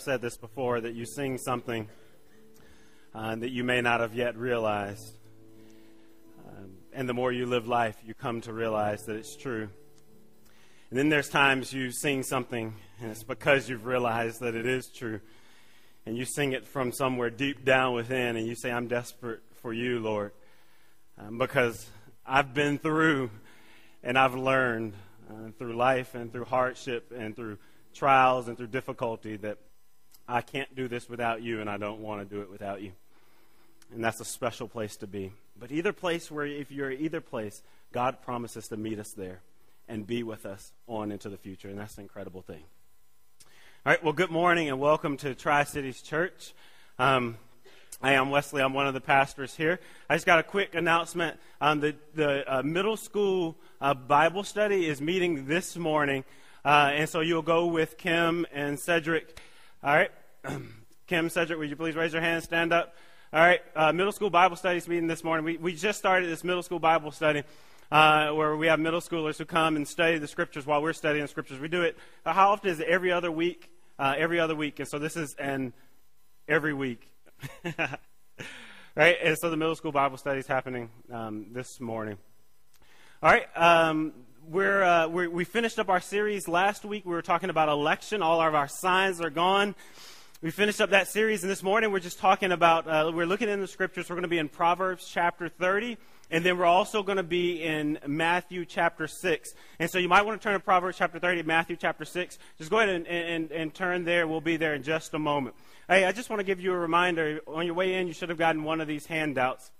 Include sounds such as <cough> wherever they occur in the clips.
said this before that you sing something uh, that you may not have yet realized. Um, and the more you live life, you come to realize that it's true. And then there's times you sing something, and it's because you've realized that it is true. And you sing it from somewhere deep down within, and you say, I'm desperate for you, Lord. Um, because I've been through and I've learned uh, through life and through hardship and through trials and through difficulty that I can't do this without you and I don't want to do it without you. And that's a special place to be. But either place where, if you're either place, God promises to meet us there and be with us on into the future. And that's an incredible thing. All right, well, good morning and welcome to Tri Cities Church. Um, I am Wesley. I'm one of the pastors here. I just got a quick announcement. Um, the the uh, middle school uh, Bible study is meeting this morning, uh, and so you'll go with Kim and Cedric. All right, <clears throat> Kim, Cedric, would you please raise your hand, stand up? All right, uh, middle school Bible studies meeting this morning. We we just started this middle school Bible study. Uh, where we have middle schoolers who come and study the scriptures while we're studying the scriptures. We do it. Uh, how often is it? Every other week. every other week, and so this is an every week <laughs> right? And so the middle school Bible study is happening um, this morning. All right. Um, we're, uh, we're, we finished up our series last week. We were talking about election. All of our signs are gone. We finished up that series, and this morning we're just talking about, uh, we're looking in the scriptures. We're going to be in Proverbs chapter 30, and then we're also going to be in Matthew chapter 6. And so you might want to turn to Proverbs chapter 30, Matthew chapter 6. Just go ahead and, and, and turn there. We'll be there in just a moment. Hey, I just want to give you a reminder. On your way in, you should have gotten one of these handouts.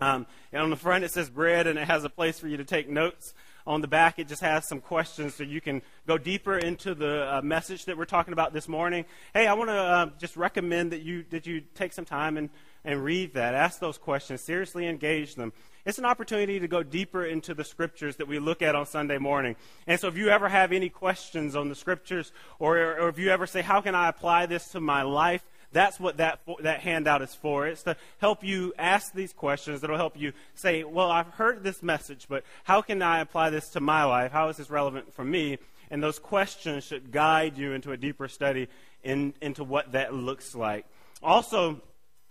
Um, and on the front, it says bread, and it has a place for you to take notes. On the back, it just has some questions so you can go deeper into the uh, message that we're talking about this morning. Hey, I want to uh, just recommend that you that you take some time and, and read that. Ask those questions. Seriously engage them. It's an opportunity to go deeper into the scriptures that we look at on Sunday morning. And so if you ever have any questions on the scriptures, or, or if you ever say, how can I apply this to my life? That's what that, that handout is for. It's to help you ask these questions. It'll help you say, well, I've heard this message, but how can I apply this to my life? How is this relevant for me? And those questions should guide you into a deeper study in, into what that looks like. Also,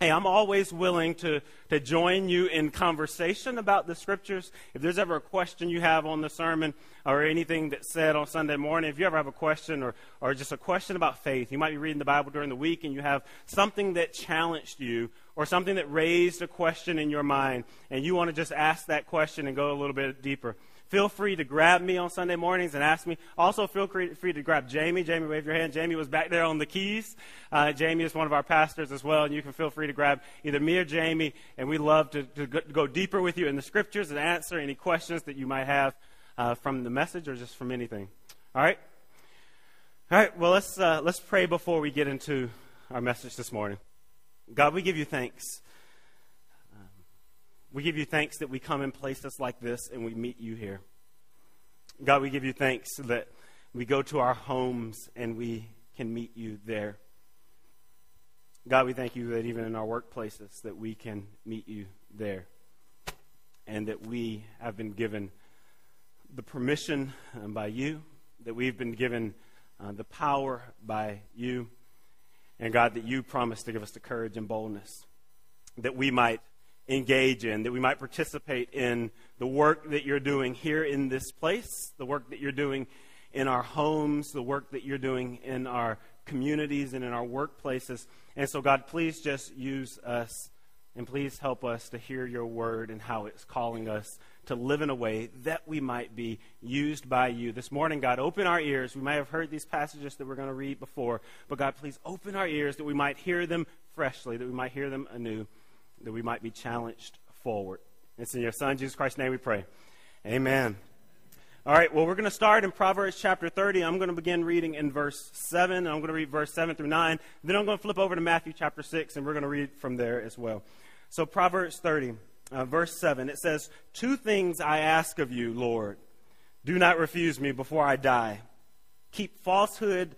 Hey, I'm always willing to, to join you in conversation about the scriptures. If there's ever a question you have on the sermon or anything that's said on Sunday morning, if you ever have a question or, or just a question about faith, you might be reading the Bible during the week and you have something that challenged you or something that raised a question in your mind and you want to just ask that question and go a little bit deeper. Feel free to grab me on Sunday mornings and ask me. Also, feel free to grab Jamie. Jamie, wave your hand. Jamie was back there on the keys. Uh, Jamie is one of our pastors as well, and you can feel free to grab either me or Jamie, and we love to, to go deeper with you in the scriptures and answer any questions that you might have uh, from the message or just from anything. All right? All right, well, let's, uh, let's pray before we get into our message this morning. God, we give you thanks. We give you thanks that we come in places like this and we meet you here. God, we give you thanks that we go to our homes and we can meet you there. God, we thank you that even in our workplaces that we can meet you there. And that we have been given the permission um, by you, that we've been given uh, the power by you. And God, that you promised to give us the courage and boldness that we might engage in, that we might participate in the work that you're doing here in this place, the work that you're doing in our homes, the work that you're doing in our communities and in our workplaces. And so, God, please just use us and please help us to hear your word and how it's calling us to live in a way that we might be used by you. This morning, God, open our ears. We might have heard these passages that we're going to read before, but God, please open our ears that we might hear them freshly, that we might hear them anew that we might be challenged forward. It's in your Son, Jesus Christ's name, we pray. Amen. All right, well, we're going to start in Proverbs chapter 30. I'm going to begin reading in verse 7. and I'm going to read verse 7 through 9. Then I'm going to flip over to Matthew chapter 6, and we're going to read from there as well. So, Proverbs 30, uh, verse 7, it says, Two things I ask of you, Lord. Do not refuse me before I die. Keep falsehood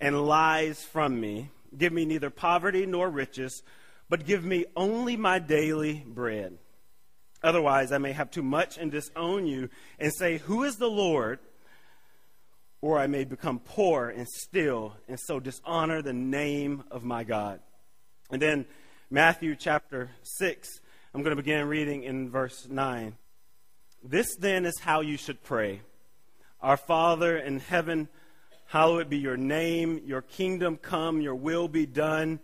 and lies from me. Give me neither poverty nor riches but give me only my daily bread. Otherwise, I may have too much and disown you and say, Who is the Lord? or I may become poor and steal and so dishonor the name of my God. And then Matthew chapter 6, I'm going to begin reading in verse 9. This then is how you should pray Our Father in heaven, hallowed be your name, your kingdom come, your will be done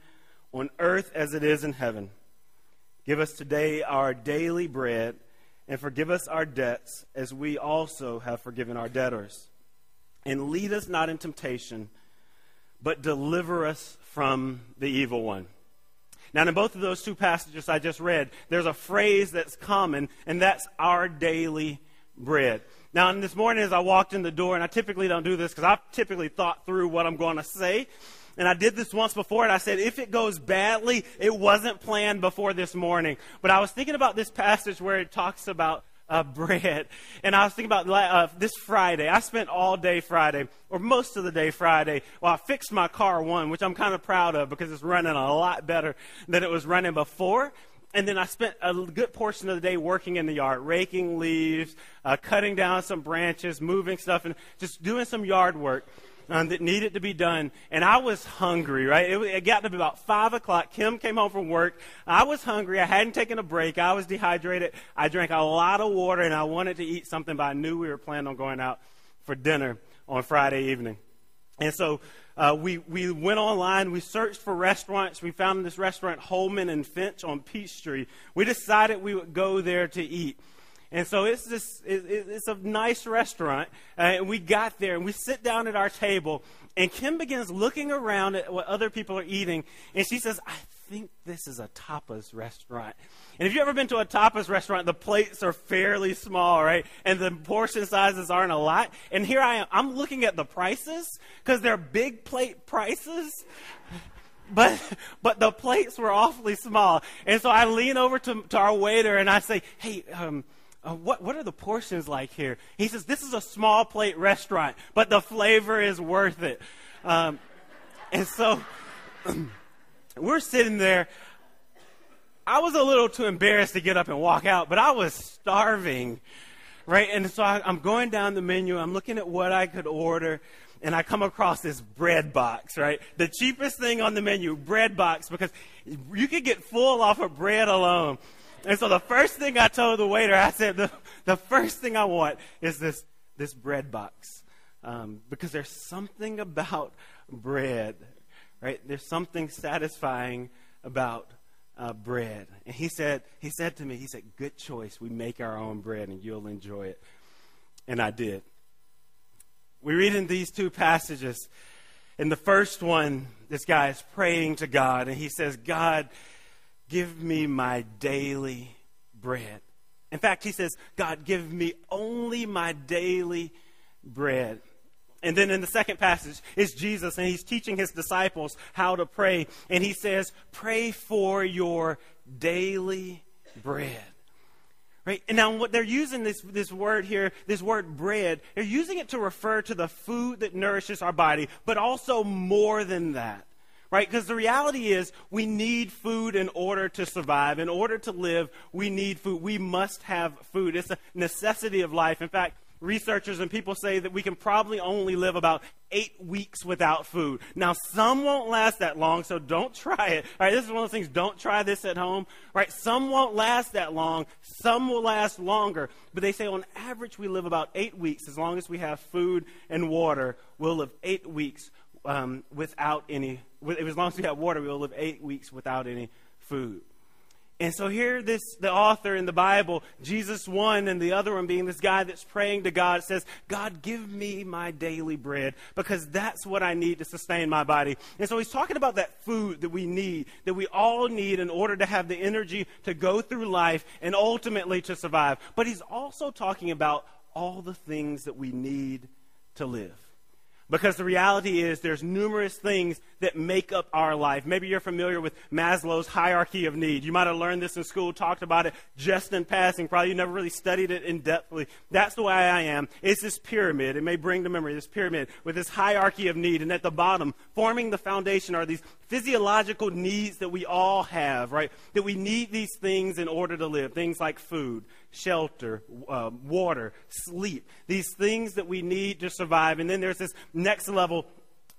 on earth as it is in heaven. Give us today our daily bread, and forgive us our debts as we also have forgiven our debtors and lead us not in temptation, but deliver us from the evil one. Now, in both of those two passages I just read, there's a phrase that's common, and that's our daily bread. Now, this morning as I walked in the door, and I typically don't do this because I've typically thought through what I'm going to say. And I did this once before, and I said, if it goes badly, it wasn't planned before this morning. But I was thinking about this passage where it talks about uh, bread. And I was thinking about uh, this Friday. I spent all day Friday, or most of the day Friday, while I fixed my car one, which I'm kind of proud of because it's running a lot better than it was running before. And then I spent a good portion of the day working in the yard, raking leaves, uh, cutting down some branches, moving stuff, and just doing some yard work um, that needed to be done. And I was hungry, right? It, it got to be about 5 o'clock. Kim came home from work. I was hungry. I hadn't taken a break. I was dehydrated. I drank a lot of water and I wanted to eat something, but I knew we were planning on going out for dinner on Friday evening. And so uh, we, we went online, we searched for restaurants. We found this restaurant, Holeman and Finch on Peachtree. We decided we would go there to eat. And so it's this, it, it's a nice restaurant. Uh, and we got there and we sit down at our table and Kim begins looking around at what other people are eating. And she says, I think this is a tapas restaurant. And if you've ever been to a tapas restaurant, the plates are fairly small, right? And the portion sizes aren't a lot. And here I am. I'm looking at the prices because they're big plate prices but but the plates were awfully small. And so I lean over to, to our waiter and I say, "Hey, um, uh, what, what are the portions like here? He says, This is a small plate restaurant, but the flavor is worth it. Um, and so <clears throat> we're sitting there. I was a little too embarrassed to get up and walk out, but I was starving, right? And so I, I'm going down the menu. I'm looking at what I could order and I come across this bread box, right? The cheapest thing on the menu, bread box, because you could get full off of bread alone. And so the first thing I told the waiter, I said, the, the first thing I want is this, this bread box. Um, because there's something about bread, right? There's something satisfying about uh, bread. And he said, he said to me, he said, good choice. We make our own bread and you'll enjoy it. And I did. We read in these two passages. In the first one, this guy is praying to God and he says, God, Give me my daily bread. In fact, he says, God, give me only my daily bread. And then in the second passage is Jesus, and he's teaching his disciples how to pray. And he says, Pray for your daily bread. Right? And now, what they're using this, this word here, this word bread, they're using it to refer to the food that nourishes our body, but also more than that right? Because the reality is we need food in order to survive. In order to live, we need food. We must have food. It's a necessity of life. In fact, researchers and people say that we can probably only live about eight weeks without food. Now, some won't last that long, so don't <laughs> try it. All right, this is one of those things. Don't try this at home. Right? Some won't last that long. Some will last longer. But they say on average we live about eight weeks. As long as we have food and water, we'll live eight weeks um, without any, as long as we have water, we'll live eight weeks without any food. And so here, this the author in the Bible, Jesus one, and the other one being this guy that's praying to God, says, "God, give me my daily bread because that's what I need to sustain my body." And so he's talking about that food that we need, that we all need in order to have the energy to go through life and ultimately to survive. But he's also talking about all the things that we need to live. Because the reality is there's numerous things that make up our life. Maybe you're familiar with Maslow's hierarchy of need. You might have learned this in school, talked about it just in passing. Probably you never really studied it in depthly. That's the way I am. It's this pyramid. It may bring to memory this pyramid with this hierarchy of need. And at the bottom, forming the foundation are these physiological needs that we all have, right? That we need these things in order to live. Things like food, shelter, uh, water, sleep. These things that we need to survive. And then there's this next level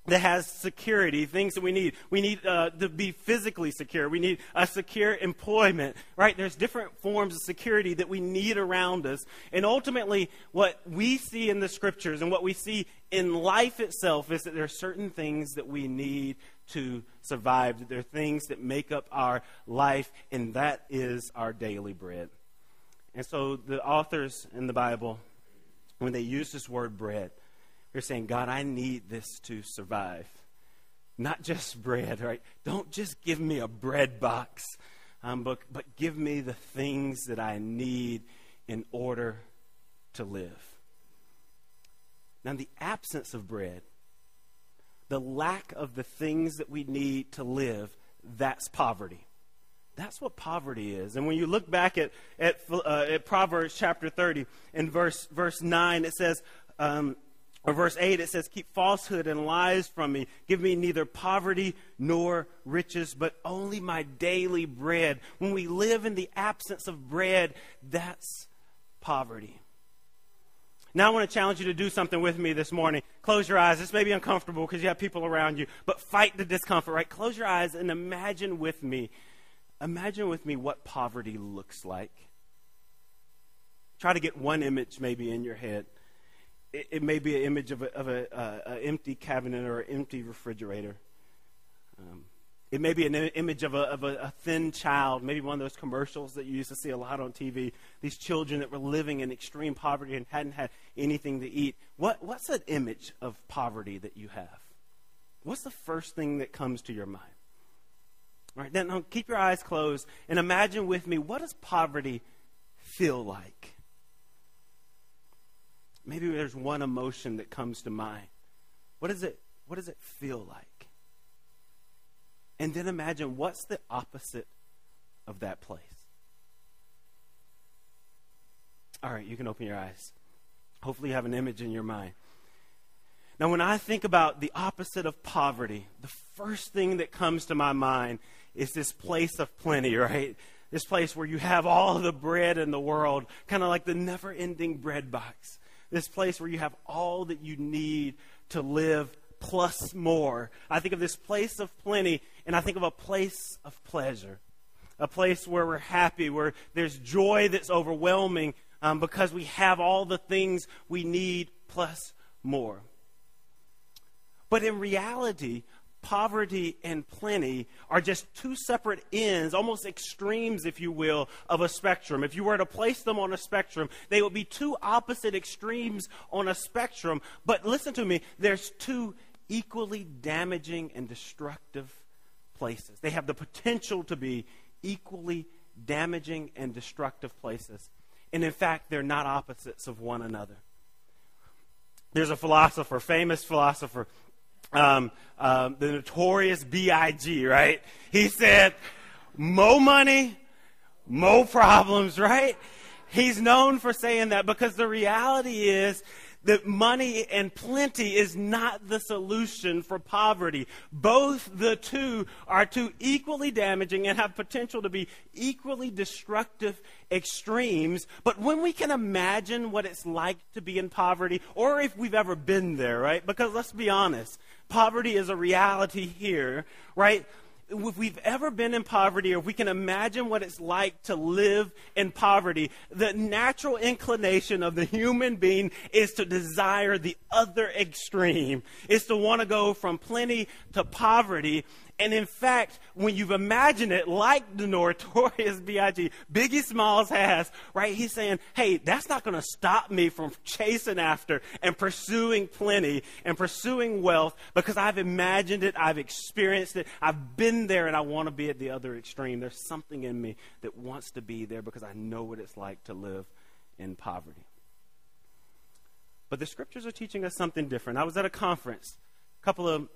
that has security, things that we need. We need uh, to be physically secure. We need a secure employment, right? There's different forms of security that we need around us. And ultimately, what we see in the scriptures and what we see in life itself is that there are certain things that we need to survive, that there are things that make up our life, and that is our daily bread. And so the authors in the Bible, when they use this word bread, they're saying, God, I need this to survive. Not just bread, right? Don't just give me a bread box, um, but, but give me the things that I need in order to live. Now, the absence of bread, the lack of the things that we need to live, that's poverty. That's what poverty is. And when you look back at, at, uh, at Proverbs chapter 30, and verse, verse 9, it says, um, or verse 8, it says, Keep falsehood and lies from me. Give me neither poverty nor riches, but only my daily bread. When we live in the absence of bread, that's poverty. Now I want to challenge you to do something with me this morning. Close your eyes. This may be uncomfortable because you have people around you, but fight the discomfort, right? Close your eyes and imagine with me. Imagine with me what poverty looks like. Try to get one image maybe in your head it, it may be an image of an of a, uh, empty cabinet or an empty refrigerator. Um, it may be an image of, a, of a, a, thin child, maybe one of those commercials that you used to see a lot on TV. These children that were living in extreme poverty and hadn't had anything to eat. What, what's an image of poverty that you have? What's the first thing that comes to your mind? All right, then keep your eyes closed and imagine with me what does poverty feel like? Maybe there's one emotion that comes to mind. What does it what does it feel like? And then imagine what's the opposite of that place. All right, you can open your eyes. Hopefully, you have an image in your mind. Now, when I think about the opposite of poverty, the first thing that comes to my mind is this place of plenty, right? This place where you have all the bread in the world, kind of like the never ending bread box this place where you have all that you need to live plus more. I think of this place of plenty, and I think of a place of pleasure, a place where we're happy, where there's joy that's overwhelming um, because we have all the things we need plus more. But in reality, poverty and plenty are just two separate ends, almost extremes, if you will, of a spectrum. If you were to place them on a spectrum, they would be two opposite extremes on a spectrum. But listen to me, there's two equally damaging and destructive places. They have the potential to be equally damaging and destructive places. And in fact, they're not opposites of one another. There's a philosopher, famous philosopher, um, um, the notorious B.I.G., right? He said, Mo money, mo problems, <laughs> right? He's known for saying that because the reality is that money and plenty is not the solution for poverty. Both the two are two equally damaging and have potential to be equally destructive extremes. But when we can imagine what it's like to be in poverty, or if we've ever been there, right? Because let's be honest, poverty is a reality here, right? If we've ever been in poverty or if we can imagine what it's like to live in poverty, the natural inclination of the human being is to desire the other extreme, is to want to go from plenty to poverty. And in fact, when you've imagined it like the notorious B.I.G., Biggie Smalls has, right? He's saying, hey, that's not going to stop me from chasing after and pursuing plenty and pursuing wealth because I've imagined it, I've experienced it, I've been there, and I want to be at the other extreme. There's something in me that wants to be there because I know what it's like to live in poverty. But the scriptures are teaching us something different. I was at a conference a couple of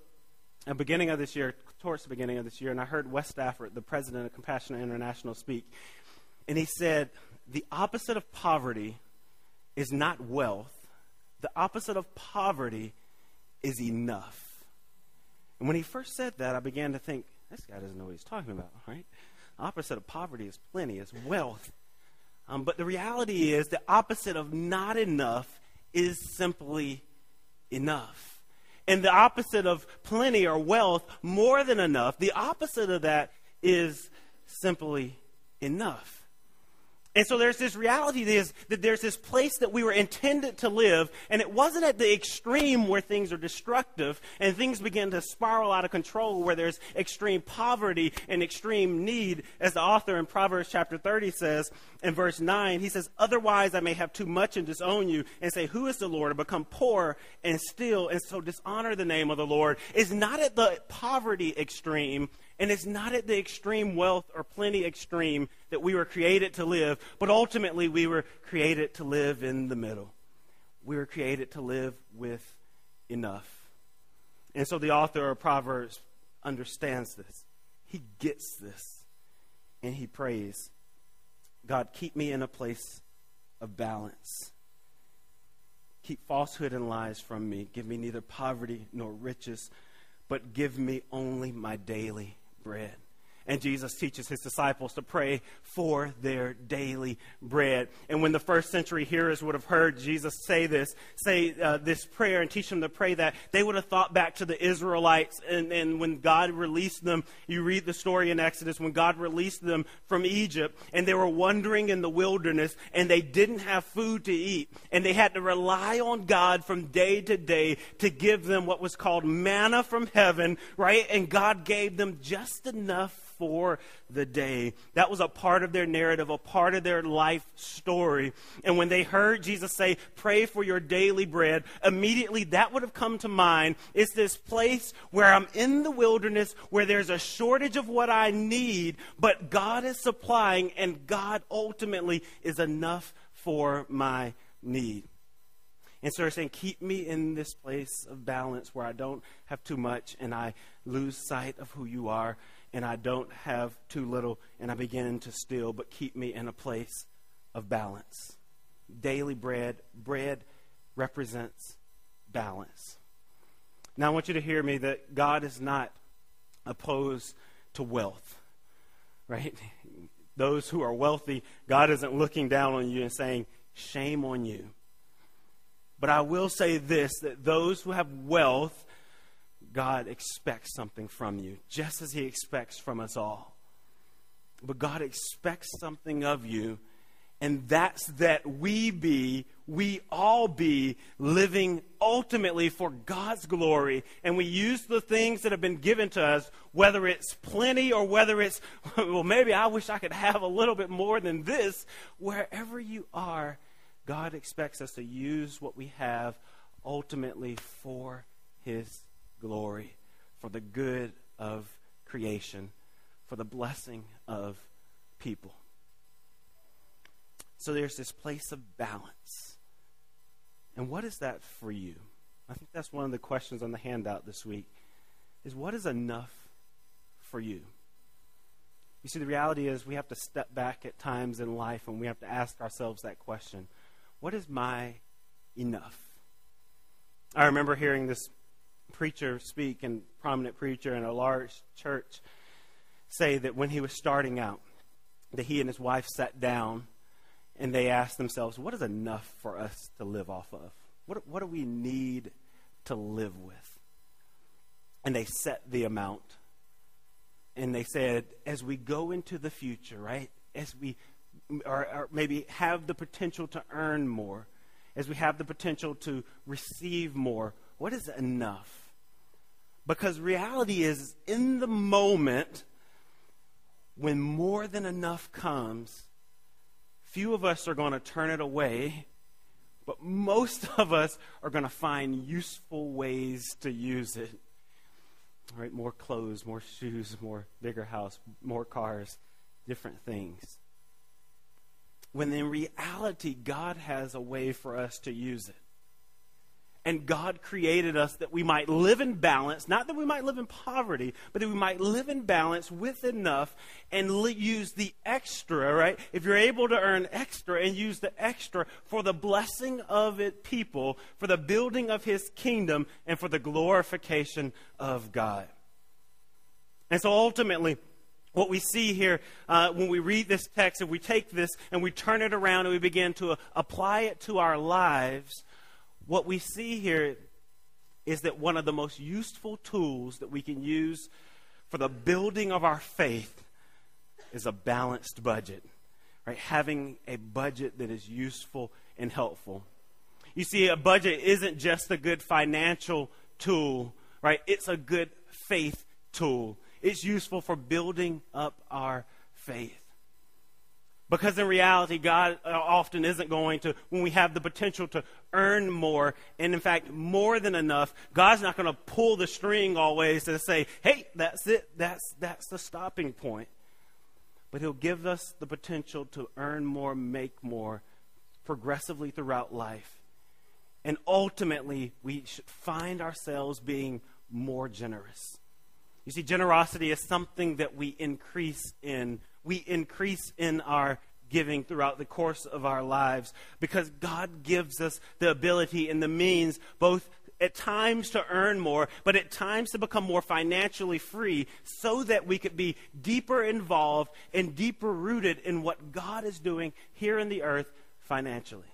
beginning of this year, towards the beginning of this year, and I heard Wes Stafford, the president of Compassionate International, speak. And he said, The opposite of poverty is not wealth, the opposite of poverty is enough. And when he first said that, I began to think, this guy doesn't know what he's talking about, right? The opposite of poverty is plenty, is wealth. Um, but the reality is, the opposite of not enough is simply enough. And the opposite of plenty or wealth, more than enough, the opposite of that is simply enough. And so there's this reality that, is, that there's this place that we were intended to live, and it wasn't at the extreme where things are destructive and things begin to spiral out of control, where there's extreme poverty and extreme need, as the author in Proverbs chapter 30 says in verse 9. He says, Otherwise I may have too much and disown you, and say, Who is the Lord? and become poor and steal, and so dishonor the name of the Lord. Is not at the poverty extreme and it's not at the extreme wealth or plenty extreme that we were created to live, but ultimately we were created to live in the middle. We were created to live with enough. And so the author of Proverbs understands this. He gets this. And he prays, God, keep me in a place of balance. Keep falsehood and lies from me. Give me neither poverty nor riches, but give me only my daily bread. And Jesus teaches his disciples to pray for their daily bread. And when the first century hearers would have heard Jesus say this, say uh, this prayer and teach them to pray that, they would have thought back to the Israelites. And, and when God released them, you read the story in Exodus, when God released them from Egypt, and they were wandering in the wilderness, and they didn't have food to eat. And they had to rely on God from day to day to give them what was called manna from heaven, right? And God gave them just enough for the day. That was a part of their narrative, a part of their life story. And when they heard Jesus say, Pray for your daily bread, immediately that would have come to mind. It's this place where I'm in the wilderness, where there's a shortage of what I need, but God is supplying, and God ultimately is enough for my need. And so they're saying, keep me in this place of balance where I don't have too much and I lose sight of who you are and I don't have too little and I begin to steal, but keep me in a place of balance. Daily bread, bread represents balance. Now, I want you to hear me that God is not opposed to wealth, right? <laughs> Those who are wealthy, God isn't looking down on you and saying, shame on you. But I will say this that those who have wealth God expects something from you, just as He expects from us all. But God expects something of you, and that's that we be, we all be living ultimately for God's glory. And we use the things that have been given to us, whether it's plenty or whether it's, <laughs> well, maybe I wish I could have a little bit more than this. Wherever you are, God expects us to use what we have ultimately for His glory, for the good of creation, for the blessing of people. So there's this place of balance. And what is that for you? I think that's one of the questions on the handout this week is what is enough for you? You see, the reality is we have to step back at times in life and we have to ask ourselves that question What is my enough? I remember hearing this preacher speak, and prominent preacher in a large church, say that when he was starting out, that he and his wife sat down and they asked themselves, "What is enough for us to live off of? What what do we need to live with?" And they set the amount. And they said, as we go into the future, right? As we or, or maybe have the potential to earn more, as we have the potential to receive more, what is enough? Because reality is, in the moment, when more than enough comes, few of us are going to turn it away, but most <laughs> of us are going to find useful ways to use it. All right, more clothes, more shoes, more bigger house, more cars, different things. When in reality, God has a way for us to use it. And God created us that we might live in balance, not that we might live in poverty, but that we might live in balance with enough and li- use the extra, right? If you're able to earn extra and use the extra for the blessing of it people, for the building of his kingdom, and for the glorification of God. And so ultimately, what we see here uh, when we read this text, if we take this and we turn it around and we begin to uh, apply it to our lives, what we see here is that one of the most useful tools that we can use for the building of our faith is a balanced budget, right? Having a budget that is useful and helpful. You see, a budget isn't just a good financial tool, right? It's a good faith tool. It's useful for building up our faith. Because in reality, God uh, often isn't going to, when we have the potential to earn more, and in fact, more than enough, God's not going to pull the string always to say, hey, that's it, that's, that's the stopping point. But He'll give us the potential to earn more, make more, progressively throughout life. And ultimately, we should find ourselves being more generous. You see, generosity is something that we increase in we increase in our giving throughout the course of our lives because God gives us the ability and the means both at times to earn more, but at times to become more financially free so that we could be deeper involved and deeper rooted in what God is doing here in the earth financially.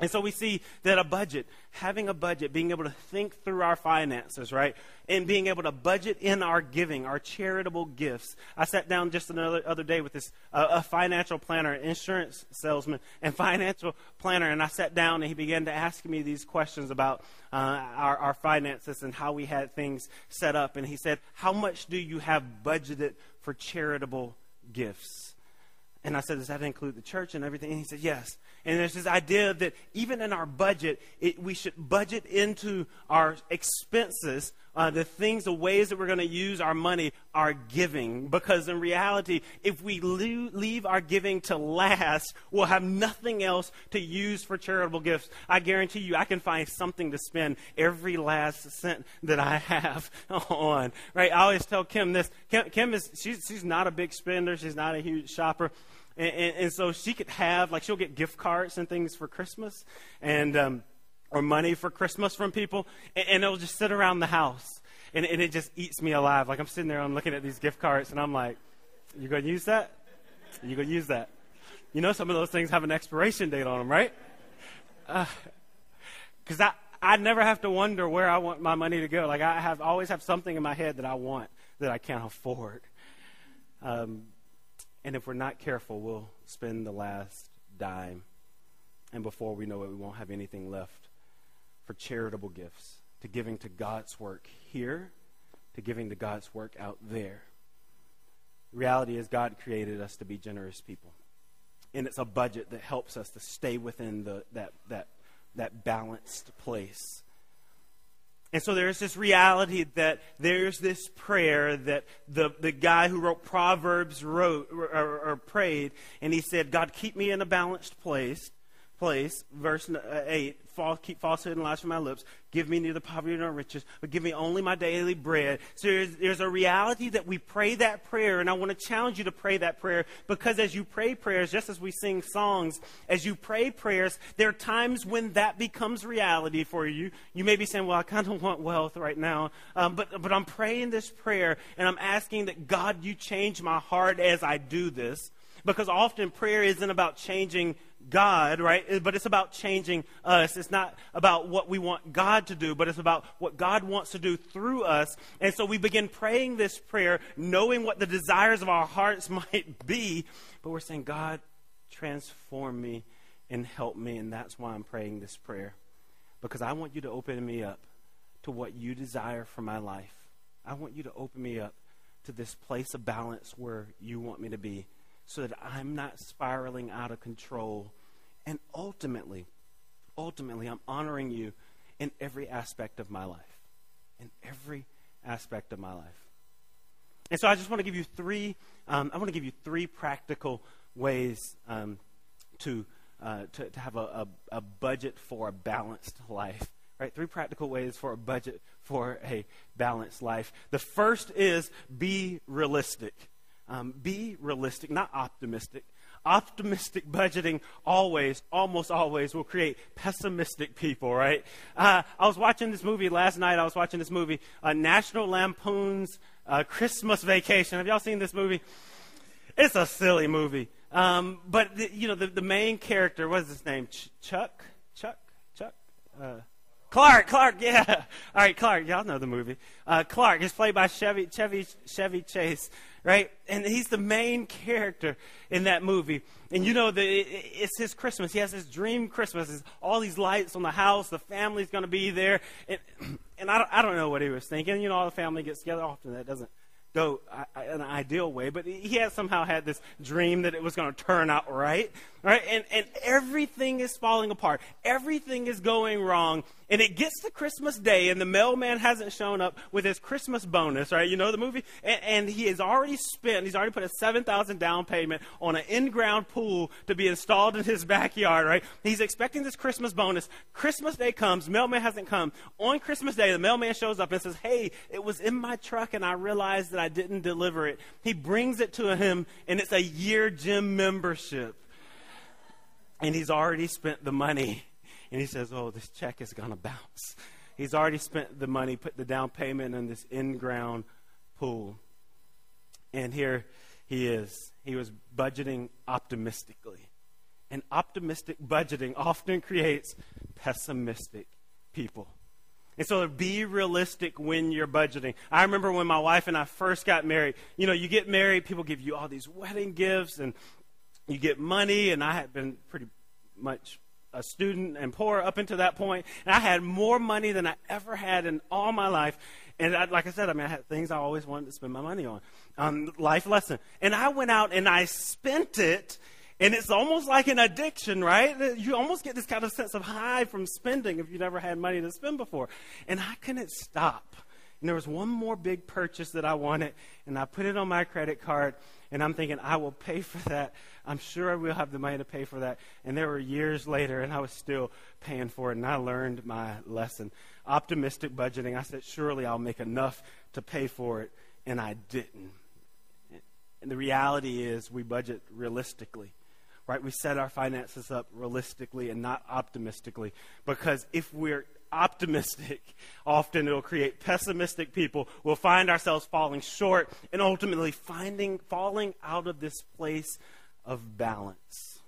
And so we see that a budget, having a budget, being able to think through our finances, right? And being able to budget in our giving, our charitable gifts. I sat down just another other day with this uh, a financial planner, insurance salesman, and <laughs> financial planner, and I sat down and he began to ask me these questions about uh, our, our finances and how we had things set up. And he said, "How much do you have budgeted for charitable gifts?" And I said, Does that include the church and everything? And he said, Yes. And there's this idea that even in our budget, it, we should budget into our expenses uh, the things, the ways that we're going to use our money, our giving. Because in reality, if we leave, our giving to last, we'll have nothing else to use for charitable gifts. I guarantee you, I can find something to spend every last cent that I have <laughs> on. Right? I always tell Kim this. Kim, Kim is she's she's not a big spender. She's not a huge shopper. And, and, and, so she could have, like, she'll get gift cards and things for Christmas and, um, or money for Christmas from people, and, and it'll just sit around the house. And, and it just eats me alive. Like, I'm sitting there, I'm looking at these gift cards, and I'm like, you going to use that? You going to use that? You know, some of those things have an expiration date on them, right? Because uh, I, I never have to wonder where I want my money to go. Like, I have always have something in my head that I want that I can't afford. Um, and if we're not careful, we'll spend the last dime. And before we know it, we won't have anything left for charitable gifts, to giving to God's work here, to giving to God's work out there. The reality is, God created us to be generous people. And it's a budget that helps us to stay within the, that, that, that balanced place. And so there's this reality that there's this prayer that the, the guy who wrote Proverbs wrote or, or, or prayed, and he said, God, keep me in a balanced place. Place, verse uh, 8, false, keep falsehood and lies from my lips. Give me neither poverty nor riches, but give me only my daily bread. So there's, there's a reality that we pray that prayer, and I want to challenge you to pray that prayer because as you pray prayers, just as we sing songs, as you pray prayers, there are times when that becomes reality for you. You may be saying, Well, I kind of want wealth right now, um, but, but I'm praying this prayer, and I'm asking that God, you change my heart as I do this. Because often prayer isn't about changing God, right? But it's about changing us. It's not about what we want God to do, but it's about what God wants to do through us. And so we begin praying this prayer, knowing what the desires of our hearts <laughs> might be, but we're saying, God, transform me and help me. And that's why I'm praying this prayer. Because I want you to open me up to what you desire for my life. I want you to open me up to this place of balance where you want me to be so that I'm not spiraling out of control. And ultimately, ultimately, I'm honoring you in every aspect of my life. In every aspect of my life. And so I just want to give you three, um, I want to give you three practical ways um, to, uh, to, to, have a, a, a budget for a balanced life Right? Three practical ways for a budget for a balanced life. The first is be realistic. Um, be realistic, not optimistic. Optimistic budgeting always, almost always, will create pessimistic people, right? Uh, I was watching this movie last night. I was watching this movie, uh, National Lampoon's uh, Christmas Vacation. Have y'all seen this movie? It's a silly movie. Um, but, the, you know, the, the main character, what is his name? Ch- Chuck? Chuck? Chuck? Uh, Clark, Clark, yeah. <laughs> All right, Clark, y'all know the movie. Uh, Clark is played by Chevy, Chevy, Chevy Chase, right? And he's the main character in that movie. And you know, the, it's his Christmas. He has his dream Christmas. It's all these lights on the house. The family's going to be there. And, <clears throat> and I, don't, I don't know what he was thinking. You know, all the family gets together. Often that doesn't go uh, uh, an ideal way, but he had somehow had this dream that it was going to turn out right, right? And, and everything is falling apart. Everything is going wrong. And it gets to Christmas Day, and the mailman hasn't shown up with his Christmas bonus, right? You know the movie? And, and he has already spent, he's already put a 7000 down payment on an in ground pool to be installed in his <laughs> backyard, right? He's expecting this Christmas bonus. Christmas Day comes, mailman hasn't come. On Christmas Day, the mailman shows up and says, Hey, it was in my truck, and I realized that I didn't deliver it. He brings it to him, and it's a year gym membership. And he's already spent the money and he says, Oh, this check is going to bounce. He's already spent the money, put the down payment in this in ground pool. And here he is. He was budgeting optimistically. And optimistic budgeting often creates pessimistic people. And so be realistic when you're budgeting. I remember when my wife and I first got married. You know, you get married, people give you all these wedding gifts and you get money, and I had been pretty much a student and poor up until that point, and I had more money than I ever had in all my life. And I, like I said, I mean, I had things I always wanted to spend my money on. Um, life lesson. And I went out and I spent it, and it's almost like an addiction, right? You almost get this kind of sense of high from spending if you never had money to spend before. And I couldn't stop. And there was one more big purchase that I wanted, and I put it on my credit card, and I'm thinking, I will pay for that. I'm sure I will have the money to pay for that. And there were years later, and I was still paying for it, and I learned my lesson. Optimistic budgeting. I said, surely I'll make enough to pay for it, and I didn't. And the reality is, we budget realistically right? We set our finances up realistically and not optimistically. Because if we're optimistic, <laughs> often it'll create pessimistic people. We'll find ourselves falling short and ultimately finding falling out of this place of balance.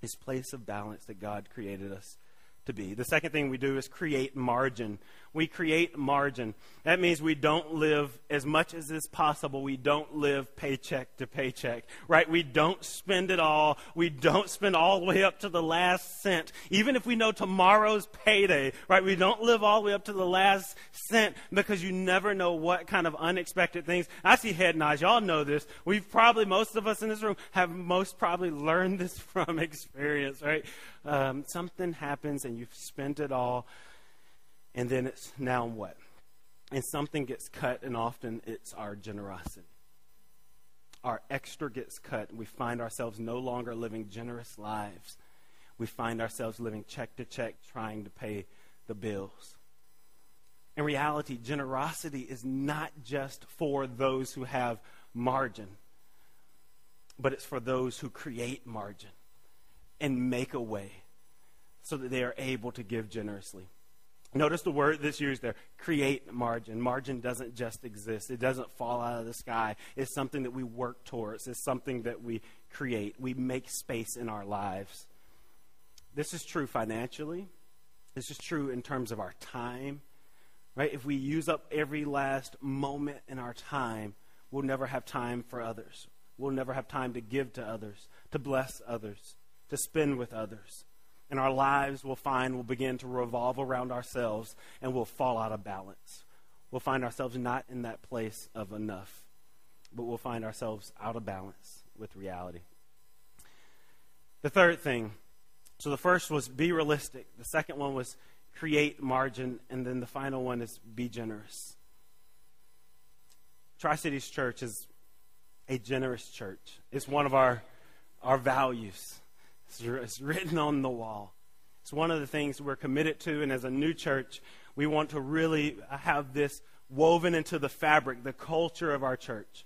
This place of balance that God created us to be. The second thing we do is create margin. We create margin. That means we don't live as much as is possible. We don't live paycheck to paycheck, right? We don't spend it all. We don't spend all the way up to the last cent. Even if we know tomorrow's payday, right? We don't live all the way up to the last cent because you never know what kind of unexpected things. I see head nods. Y'all know this. We've probably, most of us in this room have most probably learned this <laughs> from experience, right? Um, something happens and you've spent it all, and then it's now what? And something gets cut, and often it's our generosity. Our extra gets cut, and we find ourselves no longer living generous lives. We find ourselves living check to check, trying to pay the bills. In reality, generosity is not just for those who have margin, but it's for those who create margin and make a way so that they are able to give generously. Notice the word that's used there create margin. Margin doesn't just exist, it doesn't fall out of the sky. It's something that we work towards, it's something that we create. We make space in our lives. This is true financially, this is true in terms of our time. Right? If we use up every last moment in our time, we'll never have time for others. We'll never have time to give to others, to bless others, to spend with others and our lives will find will begin to revolve around ourselves and we'll fall out of balance. We'll find ourselves not in that place of enough, but we'll find ourselves out of balance with reality. The third thing so the first was be realistic, the second one was create margin, and then the final one is be generous. Tri Cities Church is a generous church, it's one of our, our values. It's written on the wall. It's one of the things we're committed to, and as a new church, we want to really have this woven into the fabric, the culture of our church.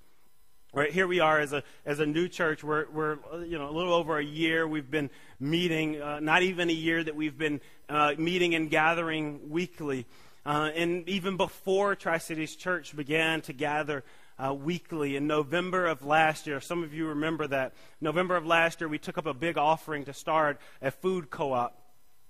Right here we are as a as a new church. We're we're you know a little over a year. We've been meeting, uh, not even a year that we've been uh, meeting and gathering weekly. Uh, and even before Tri Cities Church began to gather uh, weekly in November of last year, some of you remember that November of last year we took up a big offering to start a food co-op.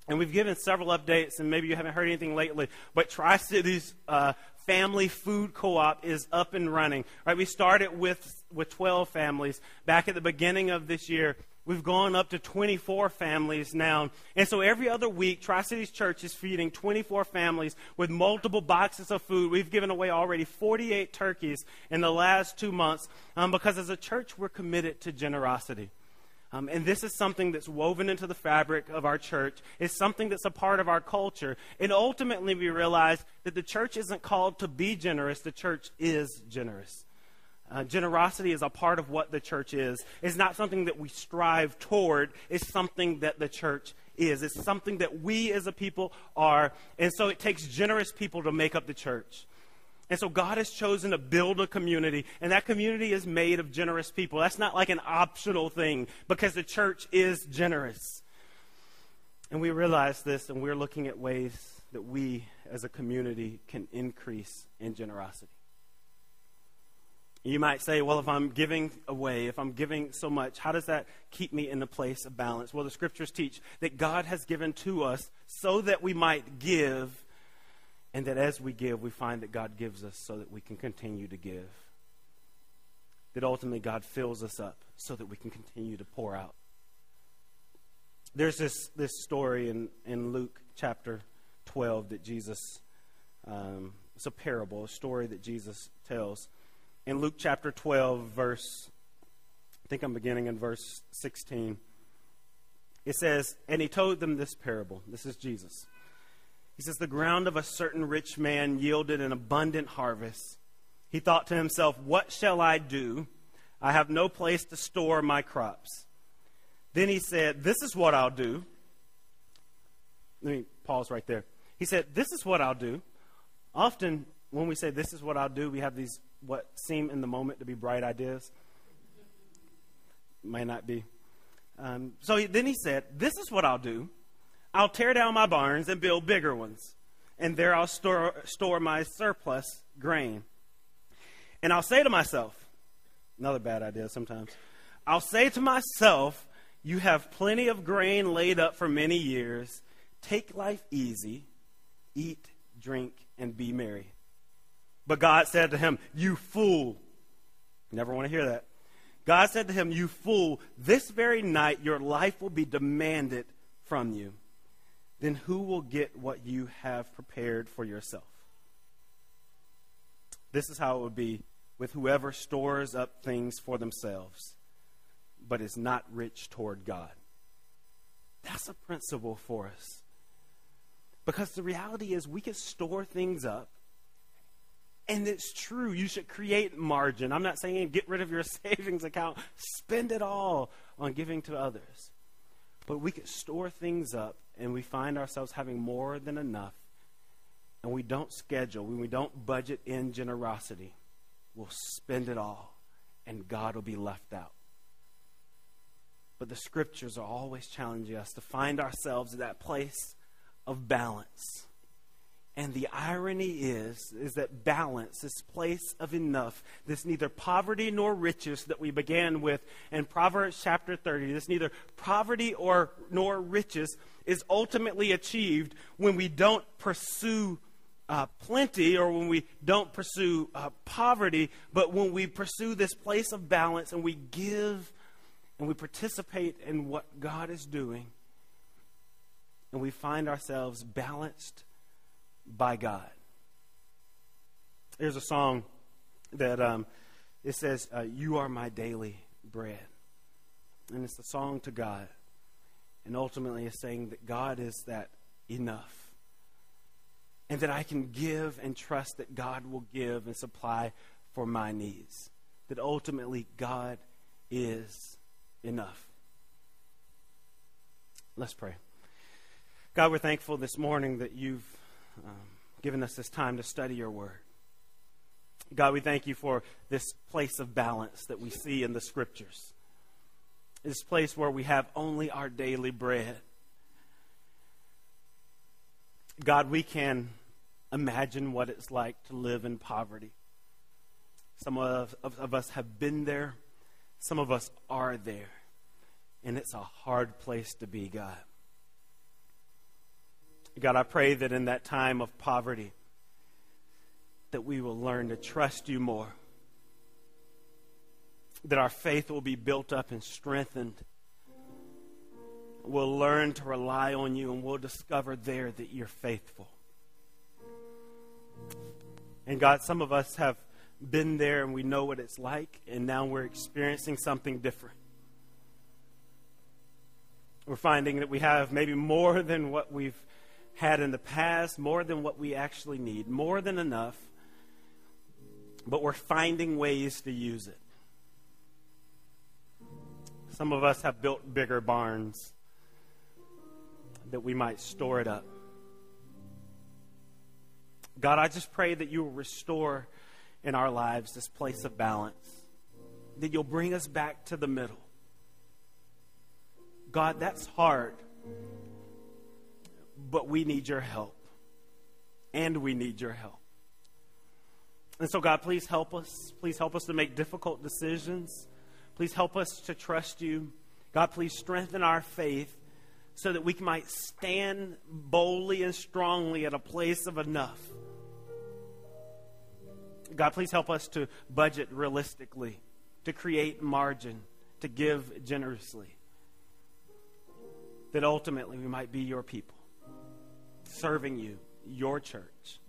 And we've given several updates, and maybe you haven't heard anything lately, but Tri Cities uh, Family Food Co-op is up and running. Right, we started with with 12 families back at the beginning of this year. We've gone up to 24 families now. And so every other week, Tri Cities Church is feeding 24 families with multiple boxes of food. We've given away already 48 turkeys in the last two months um, because as a church, we're committed to generosity. Um, and this is something that's woven into the fabric of our church. It's something that's a part of our culture. And ultimately, we realize that the church isn't called to be generous, the church is generous. Uh, generosity is a part of what the church is. It's not something that we strive toward, it's something that the church is. It's something that we as a people are. And so it takes generous people to make up the church. And so God has chosen to build a community, and that community is made of generous people. That's not like an optional thing because the church is generous. And we realize this, and we're looking at ways that we as a community can increase in generosity. You might say, well, if I'm giving away, if I'm giving so much, how does that keep me in a place of balance? Well, the scriptures teach that God has given to us so that we might give and that as we give, we find that God gives us so that we can continue to give. That ultimately God fills us up so that we can continue to pour out. There's this, this story in, in Luke chapter 12 that Jesus, um, it's a parable, a story that Jesus tells. In Luke chapter 12, verse, I think I'm beginning in verse 16, it says, And he told them this parable. This is Jesus. He says, The ground of a certain rich man yielded an abundant harvest. He thought to himself, What shall I do? I have no place to store my crops. Then he said, This is what I'll do. Let me pause right there. He said, This is what I'll do. Often, when we say this is what I'll do, we have these what seem in the moment to be bright ideas. May not be. Um, so he, then he said, This is what I'll do. I'll tear down my barns and build bigger ones, and there I'll store, store my surplus grain. And I'll say to myself, another bad idea sometimes, I'll say to myself, You have plenty of grain laid up for many years. Take life easy, eat, drink, and be merry. But God said to him, You fool. Never want to hear that. God said to him, You fool, this very night your life will be demanded from you then who will get what you have prepared for yourself? This is how it would be with whoever stores up things for themselves, but is not rich toward God. That's a principle for us. Because the reality is, we can store things up. And it's true, you should create margin. I'm not saying get rid of your <laughs> savings account, spend it all on giving to others. But we could store things up and we find ourselves having more than enough, and we don't schedule, when we don't budget in generosity, we'll spend it all, and God will be left out. But the scriptures are always challenging us to find ourselves at that place of balance. And the irony is, is that balance, this place of enough, this neither poverty nor riches that we began with in Proverbs chapter 30, this neither poverty or nor riches is ultimately achieved when we don't pursue uh, plenty or when we don't pursue uh, poverty, but when we pursue this place of balance and we give and we participate in what God is doing, and we find ourselves balanced by God. There's a song that um, it says, uh, You are my daily bread. And it's a song to God. And ultimately, it's saying that God is that enough. And that I can give and trust that God will give and supply for my needs. That ultimately, God is enough. Let's pray. God, we're thankful this morning that you've um, given us this time to study your word. God, we thank you for this place of balance that we see in the scriptures. This place where we have only our daily bread. God, we can imagine what it's like to live in poverty. Some of, of, of, us have been there, some of us are there. And it's a hard place to be, God. God, I pray that in that time of poverty, that we will learn to trust you more. That our faith will be built up and strengthened. We'll learn to rely on you and we'll discover there that you're faithful. And God, some of us have been there and we know what it's like, and now we're experiencing something different. We're finding that we have maybe more than what we've had in the past, more than what we actually need, more than enough, but we're finding ways to use it. Some of us have built bigger barns that we might store it up. God, I just pray that you will restore in our lives this place of balance, that you'll bring us back to the middle. God, that's hard, but we need your help. And we need your help. And so, God, please help us. Please help us to make difficult decisions. Please help us to trust you. God, please strengthen our faith so that we might stand boldly and strongly at a place of enough God, please help us to budget realistically, to create margin, to give generously. That ultimately we might be your people, serving you, your church.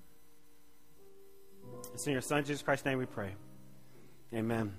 It's in your Son, Jesus Christ's name, we pray. Amen.